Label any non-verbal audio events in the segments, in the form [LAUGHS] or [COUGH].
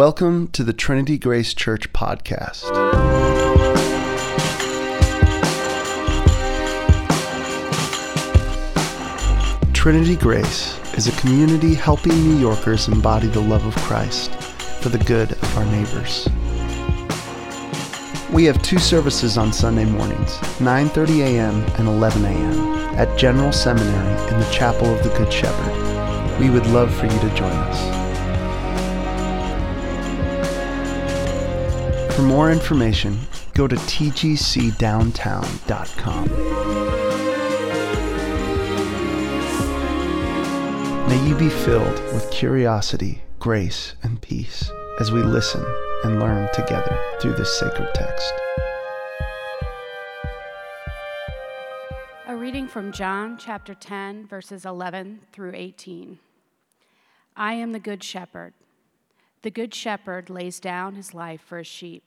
Welcome to the Trinity Grace Church podcast. Trinity Grace is a community helping New Yorkers embody the love of Christ for the good of our neighbors. We have two services on Sunday mornings, 9:30 a.m. and 11 a.m. at General Seminary in the Chapel of the Good Shepherd. We would love for you to join us. For more information, go to tgcdowntown.com. May you be filled with curiosity, grace, and peace as we listen and learn together through this sacred text. A reading from John chapter 10, verses 11 through 18. I am the Good Shepherd. The Good Shepherd lays down his life for his sheep.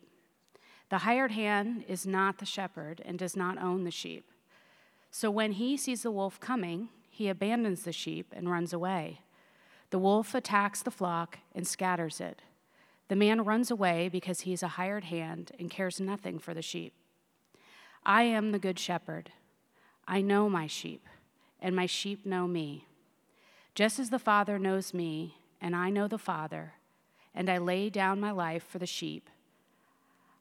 The hired hand is not the shepherd and does not own the sheep. So when he sees the wolf coming, he abandons the sheep and runs away. The wolf attacks the flock and scatters it. The man runs away because he is a hired hand and cares nothing for the sheep. I am the good shepherd. I know my sheep, and my sheep know me. Just as the Father knows me, and I know the Father, and I lay down my life for the sheep.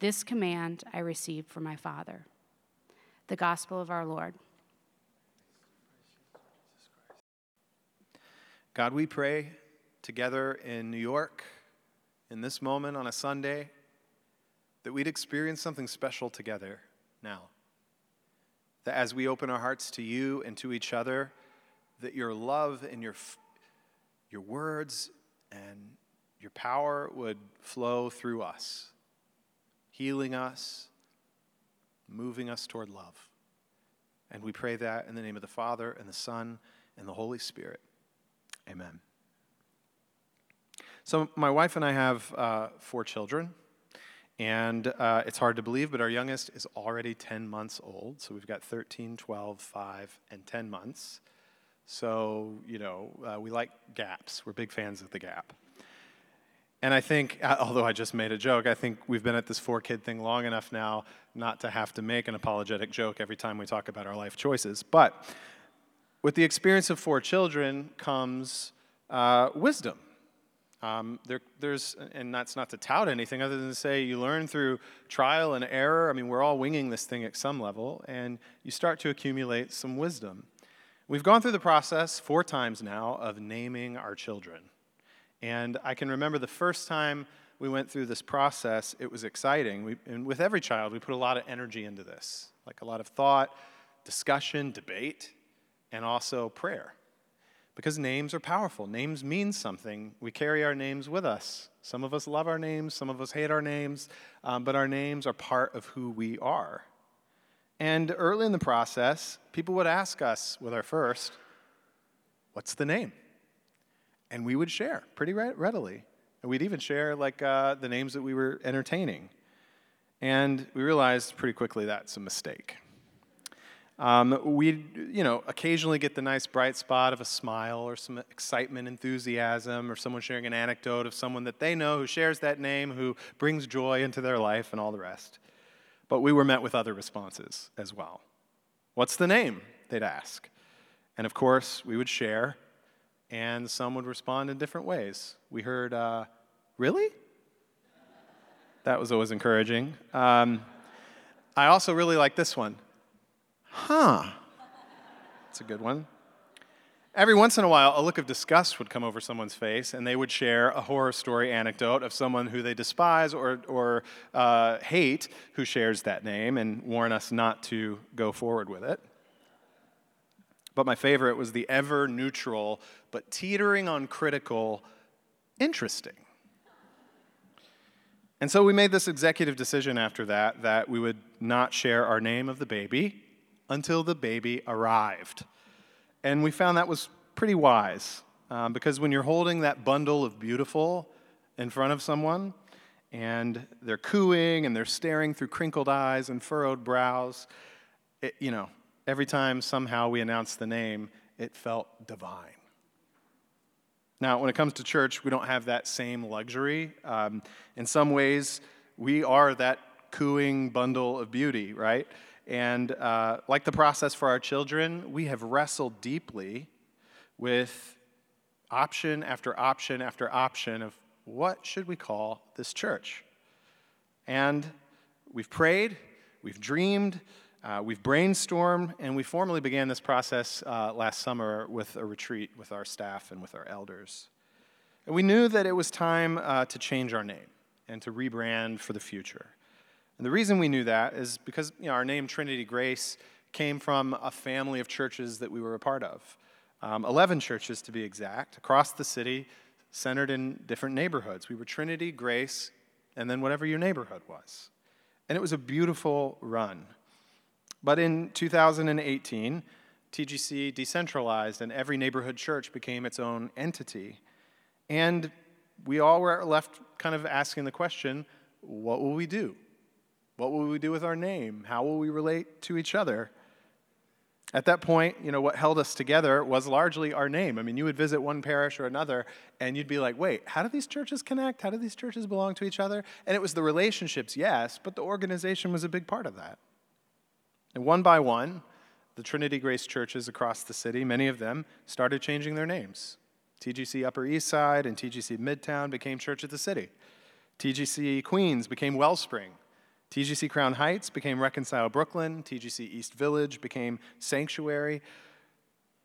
This command I received from my Father. The Gospel of our Lord. God, we pray together in New York in this moment on a Sunday that we'd experience something special together now. That as we open our hearts to you and to each other, that your love and your, your words and your power would flow through us healing us, moving us toward love. And we pray that in the name of the Father, and the Son, and the Holy Spirit. Amen. So, my wife and I have uh, four children, and uh, it's hard to believe, but our youngest is already 10 months old. So, we've got 13, 12, 5, and 10 months. So, you know, uh, we like gaps. We're big fans of the gap. And I think, [LAUGHS] although I just made a joke, I think we've been at this four kid thing long enough now not to have to make an apologetic joke every time we talk about our life choices. But with the experience of four children comes uh, wisdom. Um, there, there's, and that's not to tout anything other than to say you learn through trial and error. I mean, we're all winging this thing at some level, and you start to accumulate some wisdom. We've gone through the process four times now of naming our children. And I can remember the first time we went through this process, it was exciting. We, and with every child, we put a lot of energy into this, like a lot of thought, discussion, debate, and also prayer. Because names are powerful. Names mean something. We carry our names with us. Some of us love our names, some of us hate our names, um, but our names are part of who we are. And early in the process, people would ask us with our first, What's the name? And we would share pretty readily. And we'd even share like uh, the names that we were entertaining. And we realized pretty quickly that's a mistake. Um, we, you know, occasionally get the nice bright spot of a smile or some excitement, enthusiasm, or someone sharing an anecdote of someone that they know who shares that name, who brings joy into their life, and all the rest. But we were met with other responses as well. What's the name? They'd ask. And of course, we would share and some would respond in different ways. We heard, uh, really? That was always encouraging. Um, I also really like this one. Huh. That's a good one. Every once in a while, a look of disgust would come over someone's face, and they would share a horror story anecdote of someone who they despise or, or uh, hate who shares that name and warn us not to go forward with it. But my favorite was the ever neutral, but teetering on critical, interesting. And so we made this executive decision after that that we would not share our name of the baby until the baby arrived. And we found that was pretty wise um, because when you're holding that bundle of beautiful in front of someone and they're cooing and they're staring through crinkled eyes and furrowed brows, it, you know, every time somehow we announced the name, it felt divine. Now, when it comes to church, we don't have that same luxury. Um, in some ways, we are that cooing bundle of beauty, right? And uh, like the process for our children, we have wrestled deeply with option after option after option of what should we call this church? And we've prayed, we've dreamed, uh, we've brainstormed, and we formally began this process uh, last summer with a retreat with our staff and with our elders. And we knew that it was time uh, to change our name and to rebrand for the future. And the reason we knew that is because you know, our name, Trinity Grace, came from a family of churches that we were a part of. Um, 11 churches to be exact, across the city, centered in different neighborhoods. We were Trinity, Grace, and then whatever your neighborhood was. And it was a beautiful run. But in 2018, TGC decentralized and every neighborhood church became its own entity. And we all were left kind of asking the question what will we do? What will we do with our name? How will we relate to each other? At that point, you know, what held us together was largely our name. I mean, you would visit one parish or another, and you'd be like, wait, how do these churches connect? How do these churches belong to each other? And it was the relationships, yes, but the organization was a big part of that. And one by one, the Trinity Grace churches across the city, many of them, started changing their names. TGC Upper East Side and TGC Midtown became Church of the City. TGC Queens became Wellspring. TGC Crown Heights became Reconcile Brooklyn. TGC East Village became Sanctuary.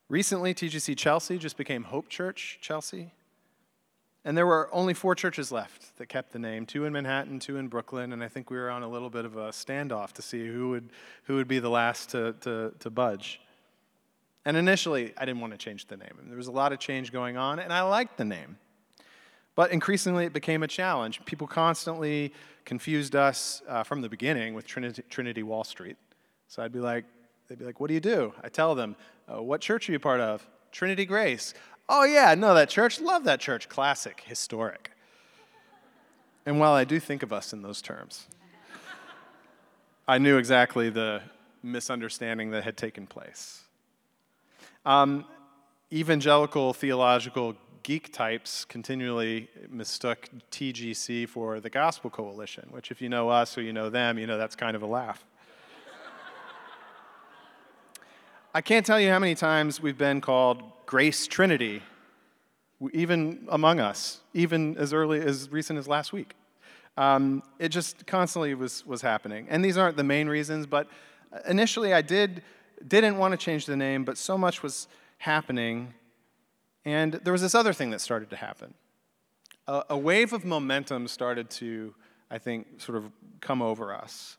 Recently, TGC Chelsea just became Hope Church Chelsea. And there were only four churches left that kept the name two in Manhattan, two in Brooklyn, and I think we were on a little bit of a standoff to see who would, who would be the last to, to, to budge. And initially, I didn't want to change the name. There was a lot of change going on, and I liked the name. But increasingly, it became a challenge. People constantly confused us uh, from the beginning with Trinity, Trinity, Wall Street. So I'd be like, they'd be like, "What do you do?" I tell them, uh, "What church are you part of?" Trinity Grace. Oh, yeah, I know that church. Love that church. Classic, historic. And while I do think of us in those terms, I knew exactly the misunderstanding that had taken place. Um, evangelical theological geek types continually mistook TGC for the Gospel Coalition, which, if you know us or you know them, you know that's kind of a laugh. I can't tell you how many times we've been called Grace Trinity, even among us, even as early as recent as last week. Um, it just constantly was, was happening. And these aren't the main reasons, but initially I did, didn't want to change the name, but so much was happening. And there was this other thing that started to happen. A, a wave of momentum started to, I think, sort of come over us,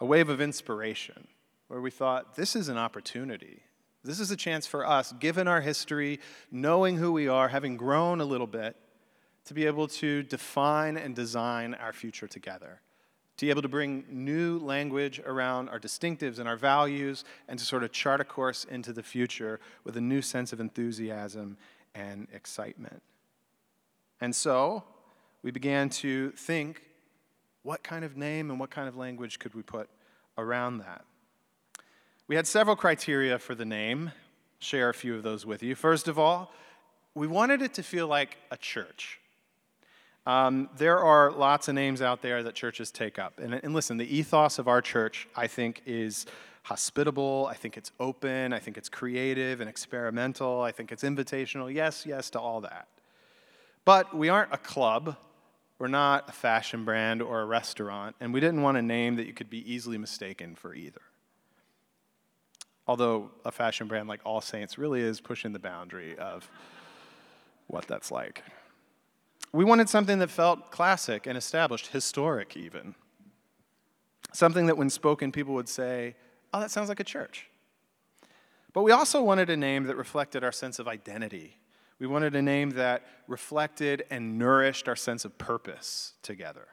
a wave of inspiration where we thought, this is an opportunity. This is a chance for us, given our history, knowing who we are, having grown a little bit, to be able to define and design our future together. To be able to bring new language around our distinctives and our values, and to sort of chart a course into the future with a new sense of enthusiasm and excitement. And so, we began to think what kind of name and what kind of language could we put around that? We had several criteria for the name. Share a few of those with you. First of all, we wanted it to feel like a church. Um, there are lots of names out there that churches take up. And, and listen, the ethos of our church, I think, is hospitable. I think it's open. I think it's creative and experimental. I think it's invitational. Yes, yes to all that. But we aren't a club. We're not a fashion brand or a restaurant. And we didn't want a name that you could be easily mistaken for either. Although a fashion brand like All Saints really is pushing the boundary of what that's like. We wanted something that felt classic and established, historic even. Something that when spoken, people would say, oh, that sounds like a church. But we also wanted a name that reflected our sense of identity. We wanted a name that reflected and nourished our sense of purpose together.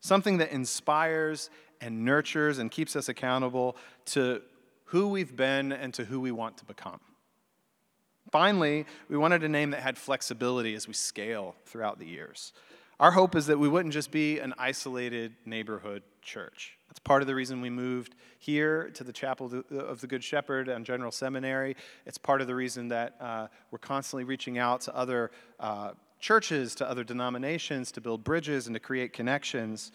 something that inspires and nurtures and keeps us accountable to who we've been and to who we want to become. Finally, we wanted a name that had flexibility as we scale throughout the years. Our hope is that we wouldn't just be an isolated neighborhood church. That's part of the reason we moved here to the Chapel of the Good Shepherd and General Seminary. It's part of the reason that uh, we're constantly reaching out to other uh, churches, to other denominations, to build bridges and to create connections.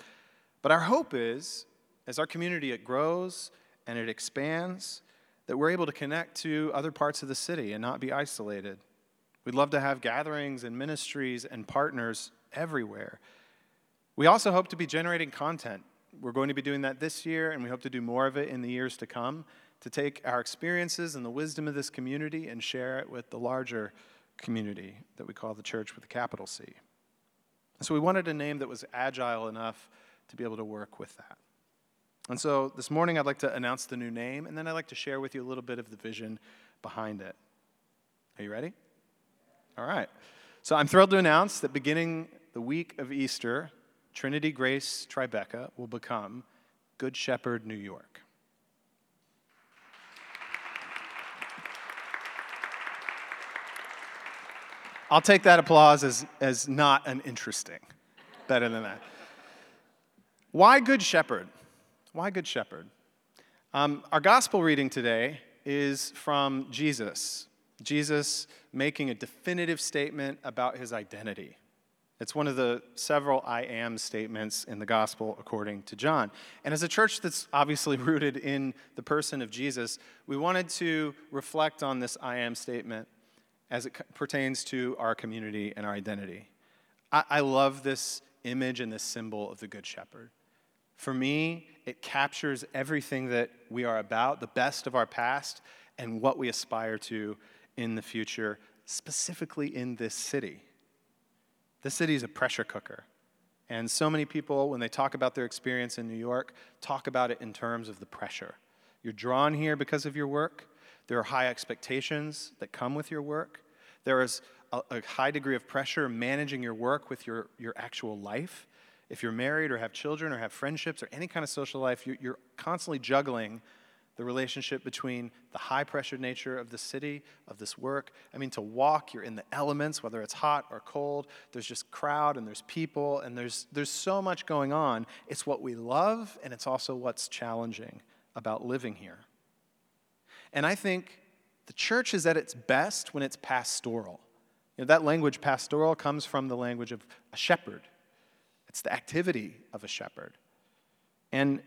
But our hope is, as our community it grows and it expands, that we're able to connect to other parts of the city and not be isolated. We'd love to have gatherings and ministries and partners everywhere. We also hope to be generating content. We're going to be doing that this year, and we hope to do more of it in the years to come to take our experiences and the wisdom of this community and share it with the larger community that we call the church with a capital C. So we wanted a name that was agile enough to be able to work with that. And so this morning I'd like to announce the new name, and then I'd like to share with you a little bit of the vision behind it. Are you ready? All right. So I'm thrilled to announce that beginning the week of Easter, Trinity Grace Tribeca will become Good Shepherd New York. I'll take that applause as, as not an interesting. Better than that. Why Good Shepherd? Why Good Shepherd? Um, our gospel reading today is from Jesus. Jesus making a definitive statement about his identity. It's one of the several I am statements in the gospel according to John. And as a church that's obviously [LAUGHS] rooted in the person of Jesus, we wanted to reflect on this I am statement as it pertains to our community and our identity. I, I love this image and this symbol of the Good Shepherd. For me, it captures everything that we are about, the best of our past, and what we aspire to in the future, specifically in this city. This city is a pressure cooker. And so many people, when they talk about their experience in New York, talk about it in terms of the pressure. You're drawn here because of your work. There are high expectations that come with your work. There is a, a high degree of pressure managing your work with your, your actual life. If you're married or have children or have friendships or any kind of social life, you, you're constantly juggling the relationship between the high pressured nature of the city, of this work. I mean, to walk, you're in the elements, whether it's hot or cold. There's just crowd and there's people and there's, there's so much going on. It's what we love and it's also what's challenging about living here. And I think the church is at its best when it's pastoral. You know, that language, pastoral, comes from the language of a shepherd, it's the activity of a shepherd. And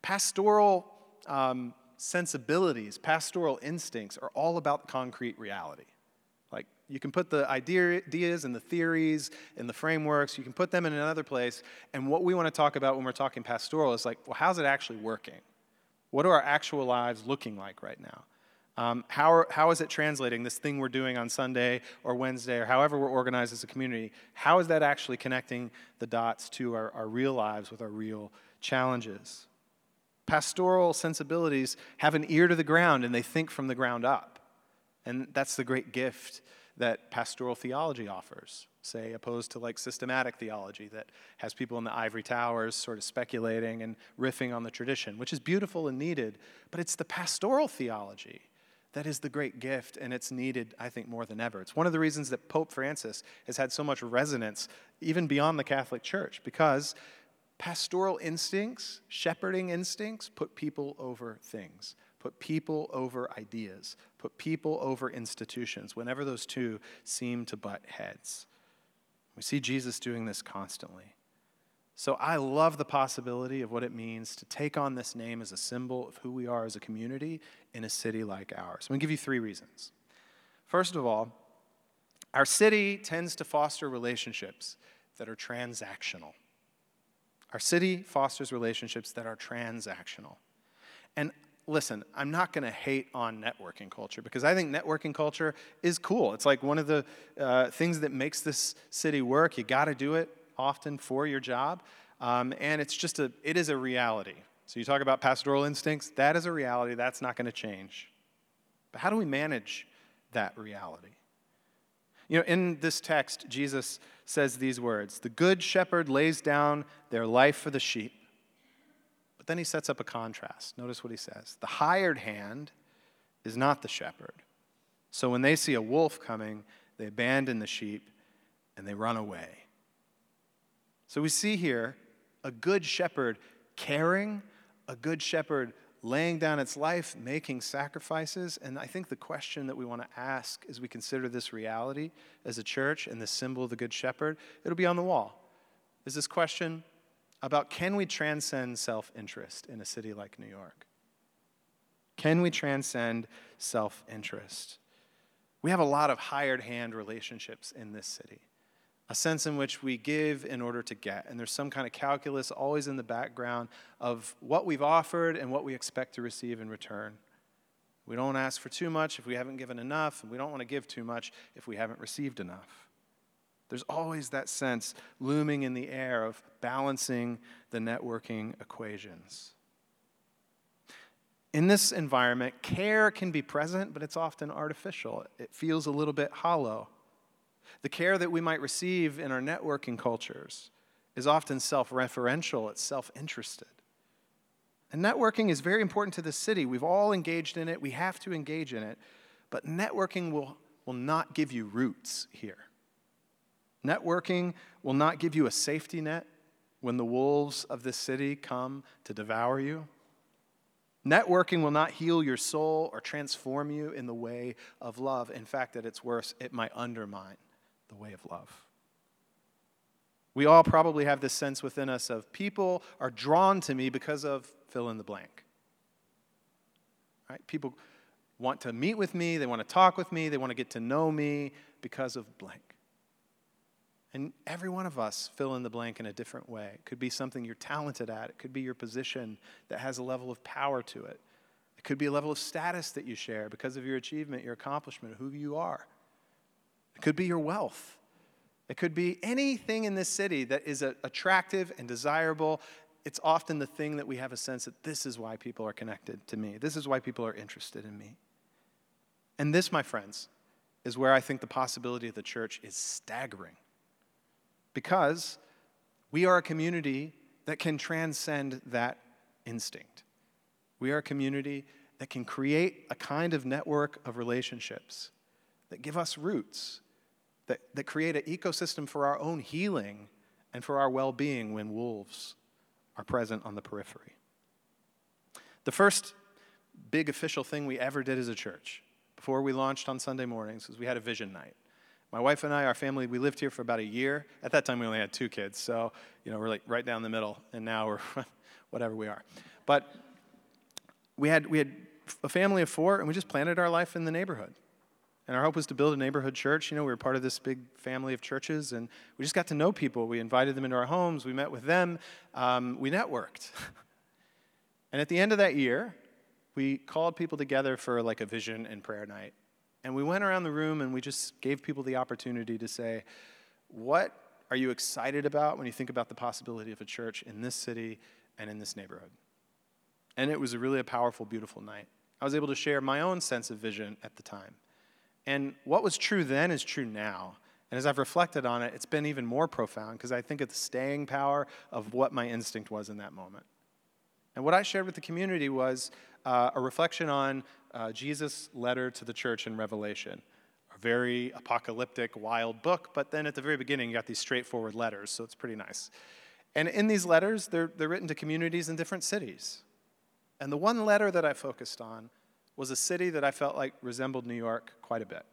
pastoral um, sensibilities, pastoral instincts are all about concrete reality. Like you can put the ideas and the theories and the frameworks, you can put them in another place. And what we want to talk about when we're talking pastoral is like, well, how's it actually working? What are our actual lives looking like right now? Um, how, are, how is it translating this thing we're doing on Sunday or Wednesday or however we're organized as a community? How is that actually connecting the dots to our, our real lives with our real challenges? pastoral sensibilities have an ear to the ground and they think from the ground up. And that's the great gift that pastoral theology offers, say, opposed to like systematic theology that has people in the ivory towers sort of speculating and riffing on the tradition, which is beautiful and needed, but it's the pastoral theology that is the great gift, and it's needed, I think, more than ever. It's one of the reasons that Pope Francis has had so much resonance, even beyond the Catholic Church, because Pastoral instincts, shepherding instincts, put people over things, put people over ideas, put people over institutions, whenever those two seem to butt heads. We see Jesus doing this constantly. So I love the possibility of what it means to take on this name as a symbol of who we are as a community in a city like ours. I'm going to give you three reasons. First of all, our city tends to foster relationships that are transactional. Our city fosters relationships that are transactional. And listen, I'm not going to hate on networking culture because I think networking culture is cool. It's like one of the uh, things that makes this city work. You got to do it often for your job. Um, and it's just a, it is a reality. So you talk about pastoral instincts, that is a reality. That's not going to change. But how do we manage that reality? You know, in this text, Jesus says these words The good shepherd lays down their life for the sheep. But then he sets up a contrast. Notice what he says The hired hand is not the shepherd. So when they see a wolf coming, they abandon the sheep and they run away. So we see here a good shepherd caring, a good shepherd laying down its life, making sacrifices. And I think the question that we want to ask as we consider this reality as a church and the symbol of the Good Shepherd, it'll be on the wall. Is this question about can we transcend self interest in a city like New York? Can we transcend self interest? We have a lot of hired hand relationships in this city a sense in which we give in order to get. And there's some kind of calculus always in the background of what we've offered and what we expect to receive in return. We don't ask for too much if we haven't given enough, and we don't want to give too much if we haven't received enough. There's always that sense looming in the air of balancing the networking equations. In this environment, care can be present, but it's often artificial. It feels a little bit hollow. The care that we might receive in our networking cultures is often self referential, it's self interested. And networking is very important to the city. We've all engaged in it, we have to engage in it. But networking will, will not give you roots here. Networking will not give you a safety net when the wolves of this city come to devour you. Networking will not heal your soul or transform you in the way of love. In fact, at its worst, it might undermine the way of love. We all probably have this sense within us of people are drawn to me because of fill in the blank. Right? People want to meet with me, they want to talk with me, they want to get to know me because of blank. And every one of us fill in the blank in a different way. It could be something you're talented at, it could be your position that has a level of power to it. It could be a level of status that you share because of your achievement, your accomplishment, who you are. It could be your wealth. It could be anything in this city that is attractive and desirable. It's often the thing that we have a sense that this is why people are connected to me. This is why people are interested in me. And this, my friends, is where I think the possibility of the church is staggering. Because we are a community that can transcend that instinct. We are a community that can create a kind of network of relationships that give us roots that, that create an ecosystem for our own healing and for our well being when wolves are present on the periphery. The first big official thing we ever did as a church before we launched on Sunday mornings was we had a vision night. My wife and I, our family, we lived here for about a year. At that time, we only had two kids, so you know we're like right down the middle, and now we're [LAUGHS] whatever we are. But we had we had a family of four, and we just planted our life in the neighborhood. And our hope was to build a neighborhood church. You know, we were part of this big family of churches, and we just got to know people. We invited them into our homes, we met with them, um, we networked. [LAUGHS] and at the end of that year, we called people together for like a vision and prayer night. And we went around the room and we just gave people the opportunity to say, What are you excited about when you think about the possibility of a church in this city and in this neighborhood? And it was really a powerful, beautiful night. I was able to share my own sense of vision at the time. And what was true then is true now. And as I've reflected on it, it's been even more profound because I think of the staying power of what my instinct was in that moment. And what I shared with the community was uh, a reflection on uh, Jesus' letter to the church in Revelation. A very apocalyptic, wild book, but then at the very beginning, you got these straightforward letters, so it's pretty nice. And in these letters, they're, they're written to communities in different cities. And the one letter that I focused on was a city that I felt like resembled New York quite a bit.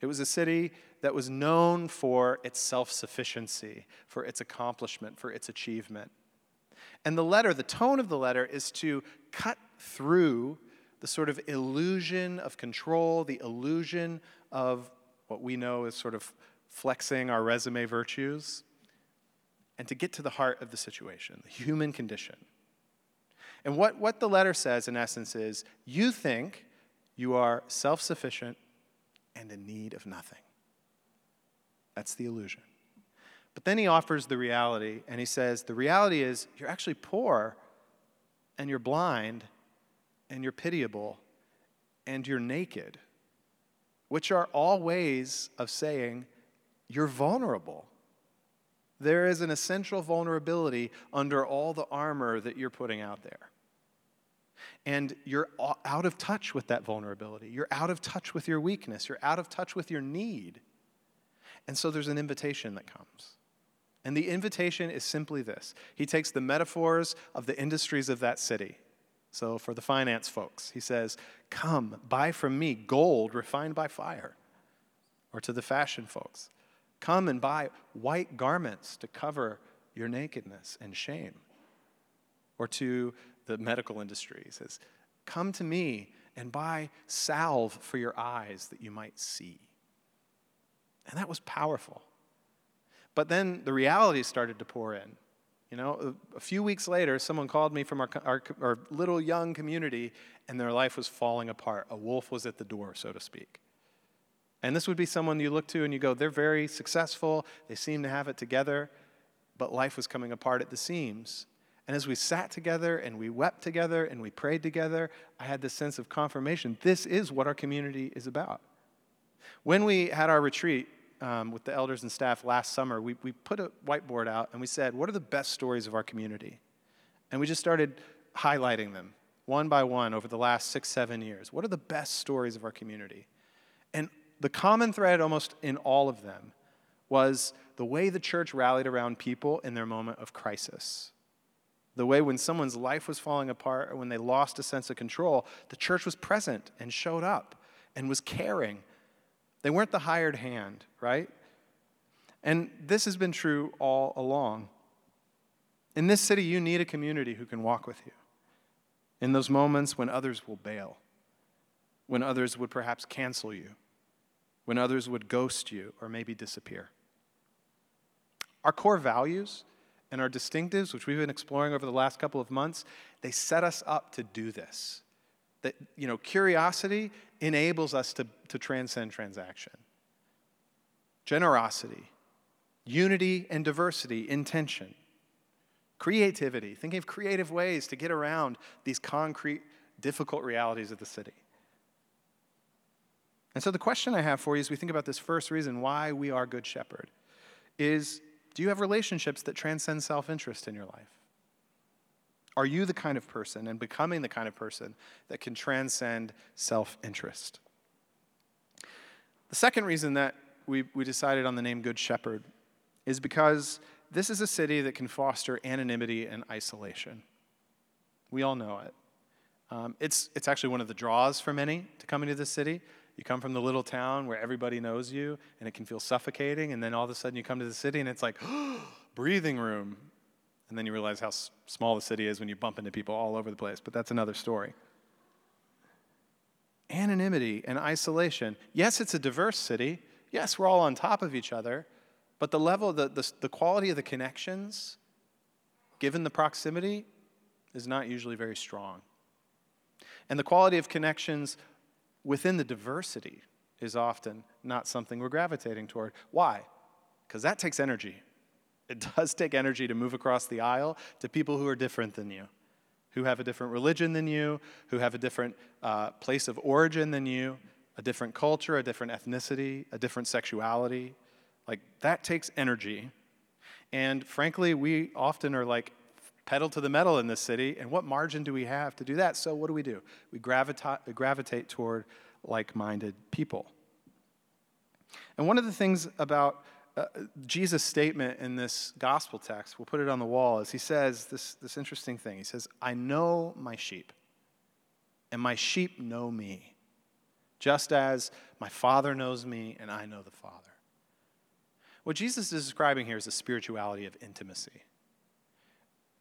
It was a city that was known for its self sufficiency, for its accomplishment, for its achievement. And the letter, the tone of the letter, is to cut through the sort of illusion of control, the illusion of what we know as sort of flexing our resume virtues, and to get to the heart of the situation, the human condition. And what, what the letter says, in essence, is you think you are self sufficient and in need of nothing. That's the illusion. But then he offers the reality, and he says the reality is you're actually poor, and you're blind, and you're pitiable, and you're naked. which are all ways of saying you're vulnerable. There is an essential vulnerability under all the armor that you're putting out there. And you're out of touch with that vulnerability. You're out of touch with your weakness. You're out of touch with your need. And so there's an invitation that comes. And the invitation is simply this He takes the metaphors of the industries of that city. So for the finance folks, he says, Come, buy from me gold refined by fire. Or to the fashion folks, Come and buy white garments to cover your nakedness and shame. Or to the medical industry, he says, Come to me and buy salve for your eyes that you might see. And that was powerful. But then the reality started to pour in. You know, a, few weeks later, someone called me from our, our, our little young community, and their life was falling apart. A wolf was at the door, so to speak. And this would be someone you look to and you go, they're very successful, they seem to have it together, but life was coming apart at the seams. And as we sat together and we wept together and we prayed together, I had this sense of confirmation this is what our community is about. When we had our retreat um, with the elders and staff last summer, we, we put a whiteboard out and we said, What are the best stories of our community? And we just started highlighting them one by one over the last six, seven years. What are the best stories of our community? And the common thread almost in all of them was the way the church rallied around people in their moment of crisis. The way when someone's life was falling apart or when they lost a sense of control, the church was present and showed up and was caring. They weren't the hired hand, right? And this has been true all along. In this city, you need a community who can walk with you in those moments when others will bail, when others would perhaps cancel you when others would ghost you or maybe disappear. Our core values and our distinctives, which we've been exploring over the last couple of months, they set us up to do this. That, you know, curiosity enables us to, to transcend transaction. Generosity, unity and diversity, intention, creativity, thinking of creative ways to get around these concrete, difficult realities of the city. And so the question I have for you as we think about this first reason why we are good shepherd is do you have relationships that transcend self interest in your life? Are you the kind of person and becoming the kind of person that can transcend self interest? The second reason that we, we decided on the name Good Shepherd is because this is a city that can foster anonymity and isolation. We all know it. Um, it's, it's actually one of the draws for many to come into this city. You come from the little town where everybody knows you and it can feel suffocating, and then all of a sudden you come to the city and it's like, [GASPS] breathing room. And then you realize how s- small the city is when you bump into people all over the place, but that's another story. Anonymity and isolation. Yes, it's a diverse city. Yes, we're all on top of each other, but the level, the, the, the quality of the connections, given the proximity, is not usually very strong. And the quality of connections within the diversity is often not something we're gravitating toward. Why? Because that takes energy. It [LAUGHS] does take energy to move across the aisle to people who are different than you, who have a different religion than you, who have a different uh, place of origin than you, a different culture, a different ethnicity, a different sexuality. Like, that takes energy. And frankly, we often are like pedal to the metal in this city. And what margin do we have to do that? So, what do we do? We gravitate, gravitate toward like minded people. And one of the things about uh, Jesus' statement in this gospel text, we'll put it on the wall, is he says this, this interesting thing. He says, I know my sheep, and my sheep know me, just as my Father knows me, and I know the Father. What Jesus is describing here is a spirituality of intimacy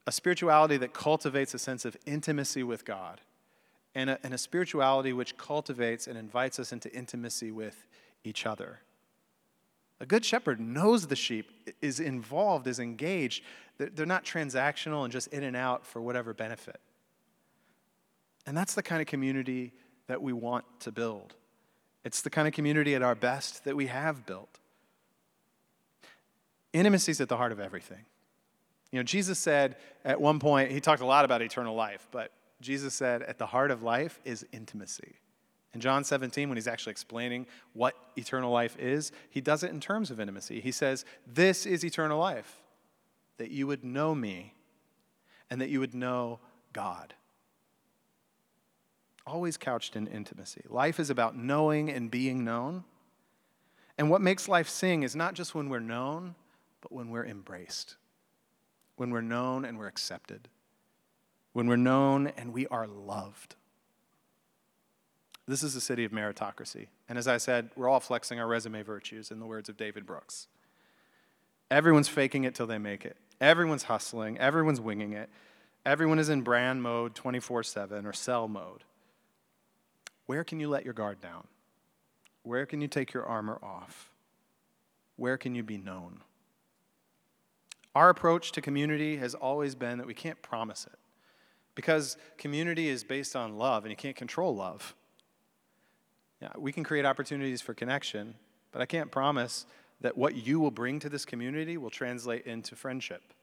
a spirituality that cultivates a sense of intimacy with God, and a, and a, spirituality which cultivates and invites us into intimacy with each other. A good shepherd knows the sheep, is involved, is engaged. They're not transactional and just in and out for whatever benefit. And that's the kind of community that we want to build. It's the kind of community at our best that we have built. Intimacy is at the heart of everything. You know, Jesus said at one point, he talked a lot about eternal life, but Jesus said, at the heart of life is intimacy. In John 17, when he's actually explaining what eternal life is, he does it in terms of intimacy. He says, This is eternal life, that you would know me and that you would know God. Always couched in intimacy. Life is about knowing and being known. And what makes life sing is not just when we're known, but when we're embraced, when we're known and we're accepted, when we're known and we are loved. This is a city of meritocracy. And as I said, we're all flexing our resume virtues, in the words of David Brooks. Everyone's faking it till they make it. Everyone's hustling. Everyone's winging it. Everyone is in brand mode 24 7 or sell mode. Where can you let your guard down? Where can you take your armor off? Where can you be known? Our approach to community has always been that we can't promise it because community is based on love and you can't control love. Yeah, we can create opportunities for connection, but I can't promise that what you will bring to this community will translate into friendship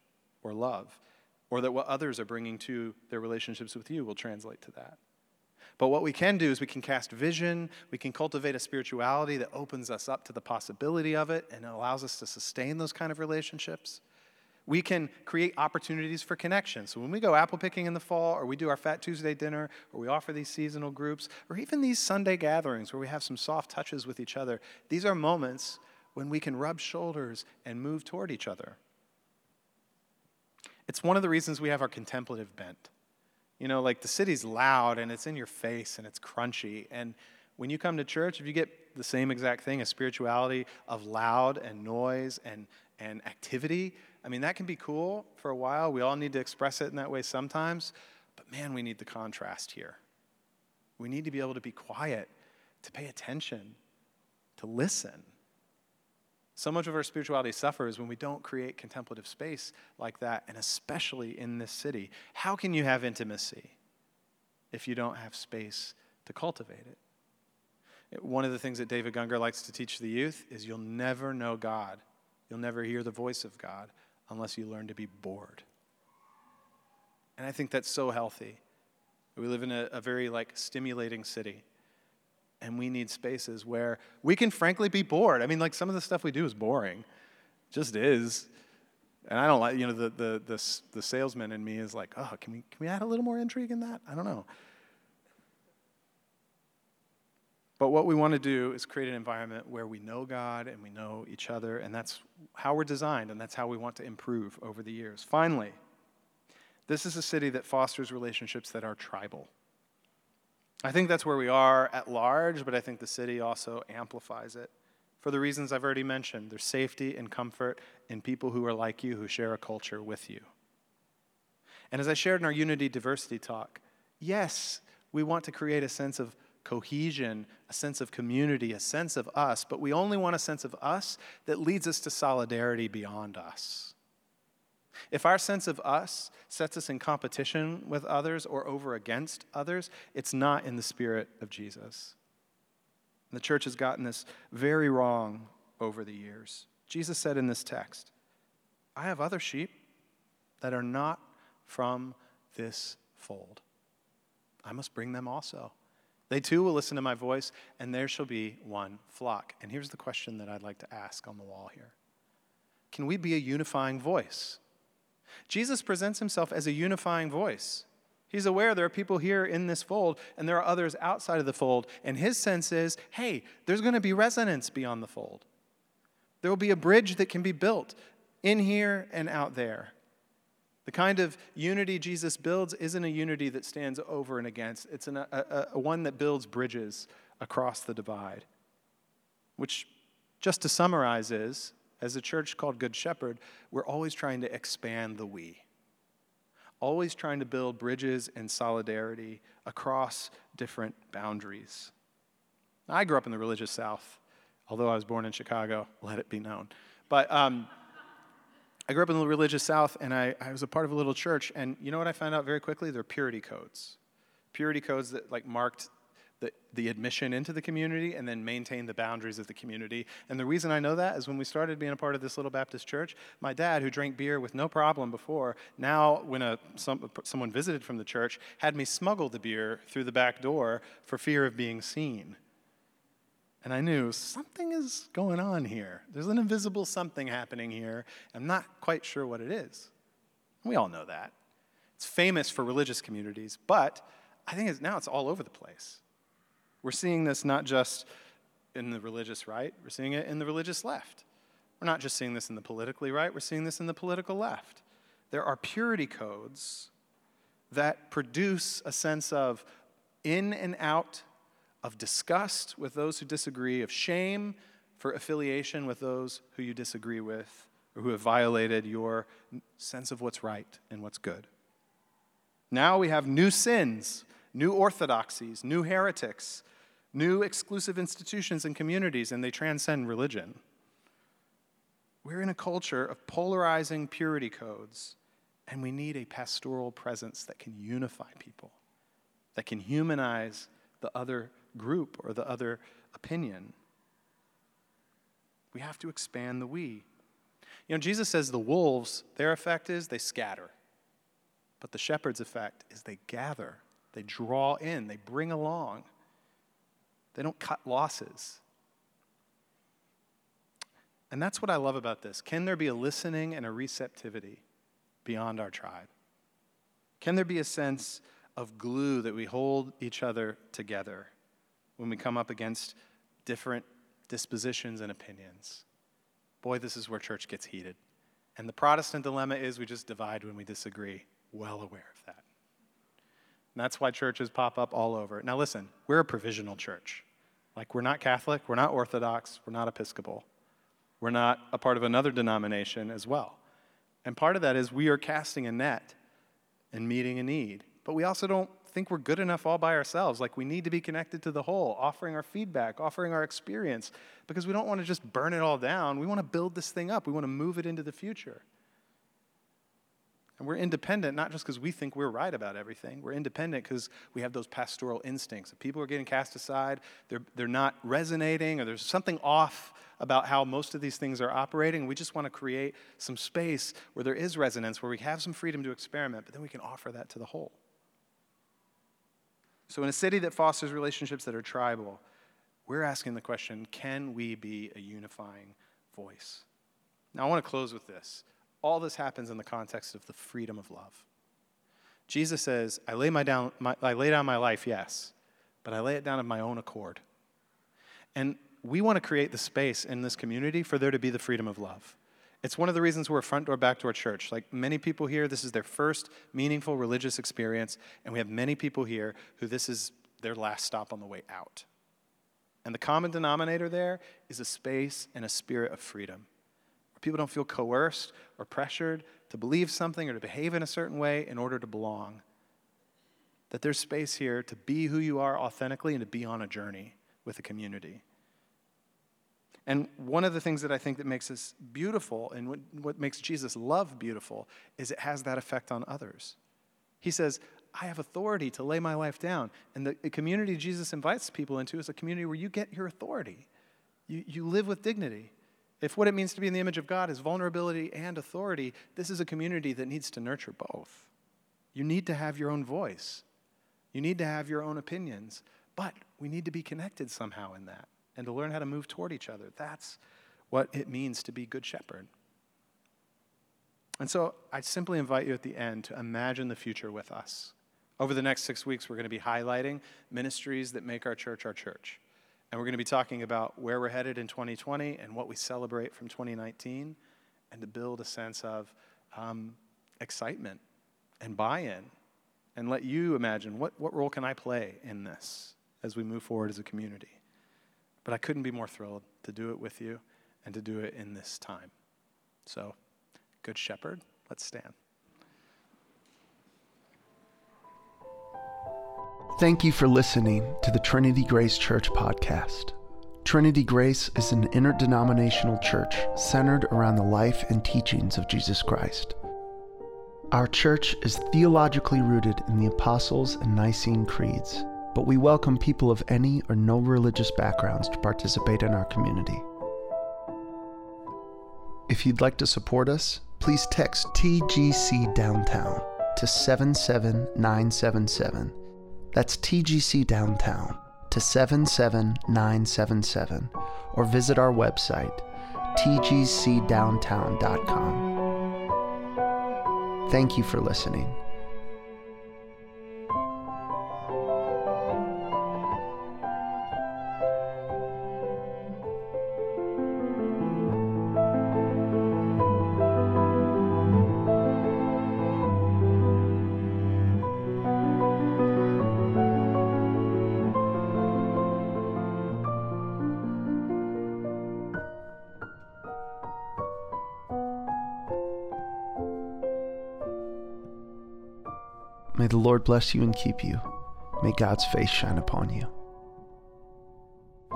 or love, or that what others are bringing to their relationships with you will translate to that. But what we can do is we can cast vision, we can cultivate a spirituality that opens us up to the possibility of it and allows us to sustain those kind of relationships. We can create opportunities for connection. So when we go apple picking in the fall, or we do our Fat Tuesday dinner, or we offer these seasonal groups, or even these Sunday gatherings where we have some soft touches with each other, these are moments when we can rub shoulders and move toward each other. It's one of the reasons we have our contemplative bent. You know, like the city's loud and it's in your face and it's crunchy. And when you come to church, if you get the same exact thing, a spirituality of loud and noise and, and activity, I mean, that can be cool for a while. We all need to express it in that way sometimes. But man, we need the contrast here. We need to be able to be quiet, to pay attention, to listen. So much of our spirituality suffers when we don't create contemplative space like that, and especially in this city. How can you have intimacy if you don't have space to cultivate it? One of the things that David Gungor likes to teach the youth is you'll never know God. You'll never hear the voice of God unless you learn to be bored. And I think that's so healthy. We live in a, a very like stimulating city and we need spaces where we can frankly be bored. I mean, like some of the stuff we do is boring, just is. And I don't like, you know, the, the, the, the salesman in me is like, oh, can we, can we add a little more intrigue in that? I don't know. But what we want to do is create an environment where we know God and we know each other, and that's how we're designed, and that's how we want to improve over the years. Finally, this is a city that fosters relationships that are tribal. I think that's where we are at large, but I think the city also amplifies it for the reasons I've already mentioned. There's safety and comfort in people who are like you, who share a culture with you. And as I shared in our Unity Diversity talk, yes, we want to create a sense of cohesion, a sense of community, a sense of us, but we only want a sense of us that leads us to solidarity beyond us. If our sense of us sets us in competition with others or over against others, it's not in the spirit of Jesus. And the church has gotten this very wrong over the years. Jesus said in this text, I have other sheep that are not from this fold. I must bring them also. They too will listen to my voice, and there shall be one flock. And here's the question that I'd like to ask on the wall here Can we be a unifying voice? Jesus presents himself as a unifying voice. He's aware there are people here in this fold and there are others outside of the fold. And his sense is hey, there's going to be resonance beyond the fold. There will be a bridge that can be built in here and out there. The kind of unity Jesus builds isn't a unity that stands over and against, it's an, a, a one that builds bridges across the divide. Which, just to summarize, is as a church called Good Shepherd, we're always trying to expand the we, always trying to build bridges and solidarity across different boundaries. I grew up in the religious South, although I was born in Chicago, let it be known. But um, I grew up in the religious South, and I, I was a part of a little church. And you know what I found out very quickly? They're purity codes. Purity codes that like marked the, the admission into the community and then maintained the boundaries of the community. And the reason I know that is when we started being a part of this little Baptist church, my dad, who drank beer with no problem before, now when a, some, someone visited from the church, had me smuggle the beer through the back door for fear of being seen. And I knew something is going on here. There's an invisible something happening here. I'm not quite sure what it is. We all know that. It's famous for religious communities, but I think it's, now it's all over the place. We're seeing this not just in the religious right, we're seeing it in the religious left. We're not just seeing this in the politically right, we're seeing this in the political left. There are purity codes that produce a sense of in and out, of disgust with those who disagree, of shame for affiliation with those who you disagree with or who have violated your sense of what's right and what's good. Now we have new sins, new orthodoxies, new heretics, new exclusive institutions and communities, and they transcend religion. We're in a culture of polarizing purity codes, and we need a pastoral presence that can unify people, that can humanize the other group or the other opinion. We have to expand the we. You know, Jesus says the wolves, their effect is they scatter. But the shepherd's effect is they gather, they draw in, they bring along. They don't cut losses. And that's what I love about this. Can there be a listening and a receptivity beyond our tribe? Can there be a sense of glue that we hold each other together when we come up against different dispositions and opinions? Boy, this is where church gets heated. And the Protestant dilemma is we just divide when we disagree. Well aware of that. And that's why churches pop up all over. Now, listen, we're a provisional church. Like, we're not Catholic, we're not Orthodox, we're not Episcopal. We're not a part of another denomination as well. And part of that is we are casting a net and meeting a need. But we also don't think we're good enough all by ourselves. Like, we need to be connected to the whole, offering our feedback, offering our experience, because we don't want to just burn it all down. We want to build this thing up, we want to move it into the future. And we're independent not just because we think we're right about everything. We're independent because we have those pastoral instincts. If people are getting cast aside, they're, they're not resonating, or there's something off about how most of these things are operating. We just want to create some space where there is resonance, where we have some freedom to experiment, but then we can offer that to the whole. So, in a city that fosters relationships that are tribal, we're asking the question can we be a unifying voice? Now, I want to close with this all this happens in the context of the freedom of love. Jesus says, I lay, my down, my, I lay down my life, yes, but I lay it down of my own accord. And we want to create the space in this community for there to be the freedom of love. It's one of the reasons we're front door back to our church. Like many people here, this is their first meaningful religious experience, and we have many people here who this is their last stop on the way out. And the common denominator there is a space and a spirit of freedom. People don't feel coerced or pressured to believe something or to behave in a certain way in order to belong. That there's space here to be who you are authentically and to be on a journey with a community. And one of the things that I think that makes this beautiful and what, what makes Jesus' love beautiful is it has that effect on others. He says, I have authority to lay my life down. And the, the community Jesus invites people into is a community where you get your authority. You, you live with dignity. If what it means to be in the image of God is vulnerability and authority, this is a community that needs to nurture both. You need to have your own voice, you need to have your own opinions, but we need to be connected somehow in that and to learn how to move toward each other. That's what it means to be good shepherd. And so I simply invite you at the end to imagine the future with us. Over the next six weeks, we're going to be highlighting ministries that make our church our church. And we're going to be talking about where we're headed in 2020 and what we celebrate from 2019, and to build a sense of um, excitement and buy in, and let you imagine what, what role can I play in this as we move forward as a community. But I couldn't be more thrilled to do it with you and to do it in this time. So, Good Shepherd, let's stand. Thank you for listening to the Trinity Grace Church podcast. Trinity Grace is an interdenominational church centered around the life and teachings of Jesus Christ. Our church is theologically rooted in the Apostles' and Nicene Creeds. But we welcome people of any or no religious backgrounds to participate in our community. If you'd like to support us, please text TGC Downtown to 77977. That's TGC Downtown to 77977 or visit our website tgcdowntown.com. Thank you for listening. The Lord bless you and keep you. May God's face shine upon you.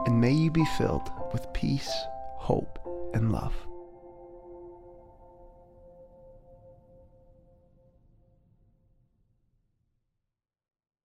And may you be filled with peace, hope, and love.